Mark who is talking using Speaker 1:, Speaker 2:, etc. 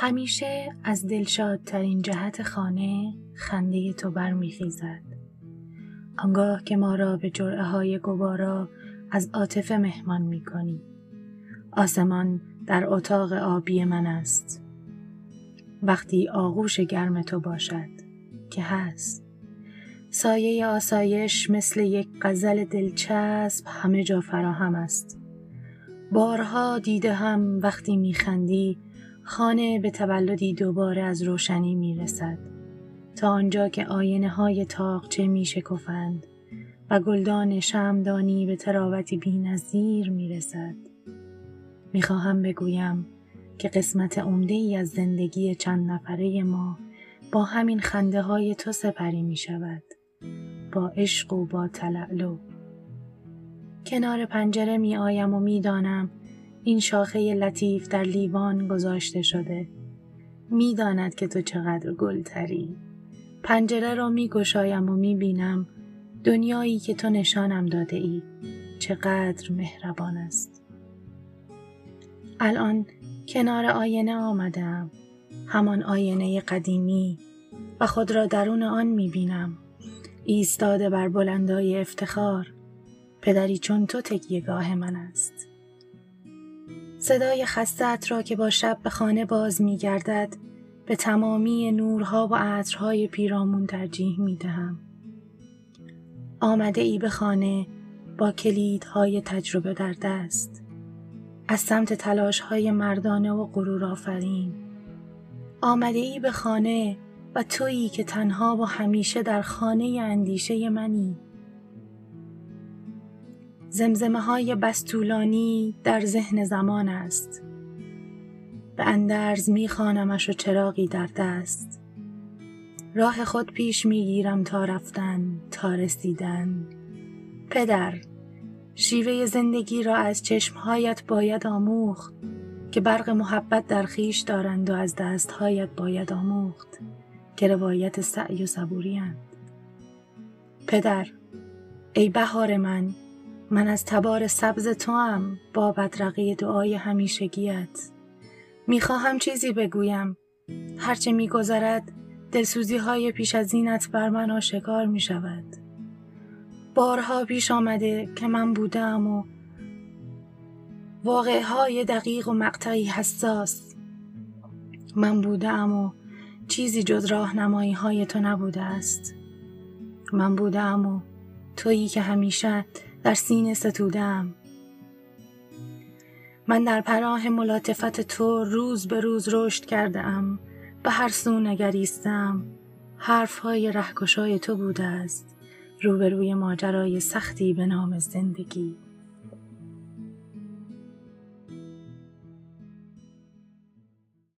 Speaker 1: همیشه از دلشادترین جهت خانه خنده تو برمیخیزد. آنگاه که ما را به جرعه های گوارا از عاطفه مهمان می کنی. آسمان در اتاق آبی من است. وقتی آغوش گرم تو باشد که هست. سایه آسایش مثل یک غزل دلچسب همه جا فراهم است. بارها دیده هم وقتی میخندی خانه به تولدی دوباره از روشنی می‌رسد تا آنجا که آینه های تاقچه می شکفند و گلدان شمدانی به تراوتی بی نظیر می رسد. می خواهم بگویم که قسمت عمده ای از زندگی چند نفره ما با همین خنده های تو سپری می شود. با عشق و با تلعلو. کنار پنجره می آیم و می دانم این شاخه لطیف در لیوان گذاشته شده. می داند که تو چقدر گل تری. پنجره را می گشایم و می بینم دنیایی که تو نشانم داده ای چقدر مهربان است. الان کنار آینه آمدم همان آینه قدیمی و خود را درون آن می بینم ایستاده بر بلندای افتخار پدری چون تو تکیهگاه من است صدای خستت را که با شب به خانه باز می گردد به تمامی نورها و عطرهای پیرامون ترجیح می دهم. آمده ای به خانه با کلیدهای تجربه در دست. از سمت تلاش های مردانه و غرور آفرین. آمده ای به خانه و تویی که تنها و همیشه در خانه اندیشه منی. زمزمه های بستولانی در ذهن زمان است. به اندرز میخوانمش و چراغی در دست. راه خود پیش می‌گیرم تا رفتن تا رسیدن. پدر شیوه زندگی را از چشمهایت باید آموخت که برق محبت در خیش دارند و از دستهایت باید آموخت که روایت سعی و صبوریند پدر ای بهار من من از تبار سبز تو هم با بدرقی دعای همیشگیت. می‌خواهم چیزی بگویم. هرچه میگذرد دلسوزی های پیش از اینت بر من آشکار می شود بارها پیش آمده که من بودم و واقع های دقیق و مقطعی حساس. من بودم و چیزی جز راهنمایی های تو نبوده است. من بودم و تویی که همیشه در سینه ستودم. من در پراه ملاطفت تو روز به روز رشد کرده ام به هر سو نگریستم. حرف های رهکشای تو بوده است روبروی ماجرای سختی به نام زندگی.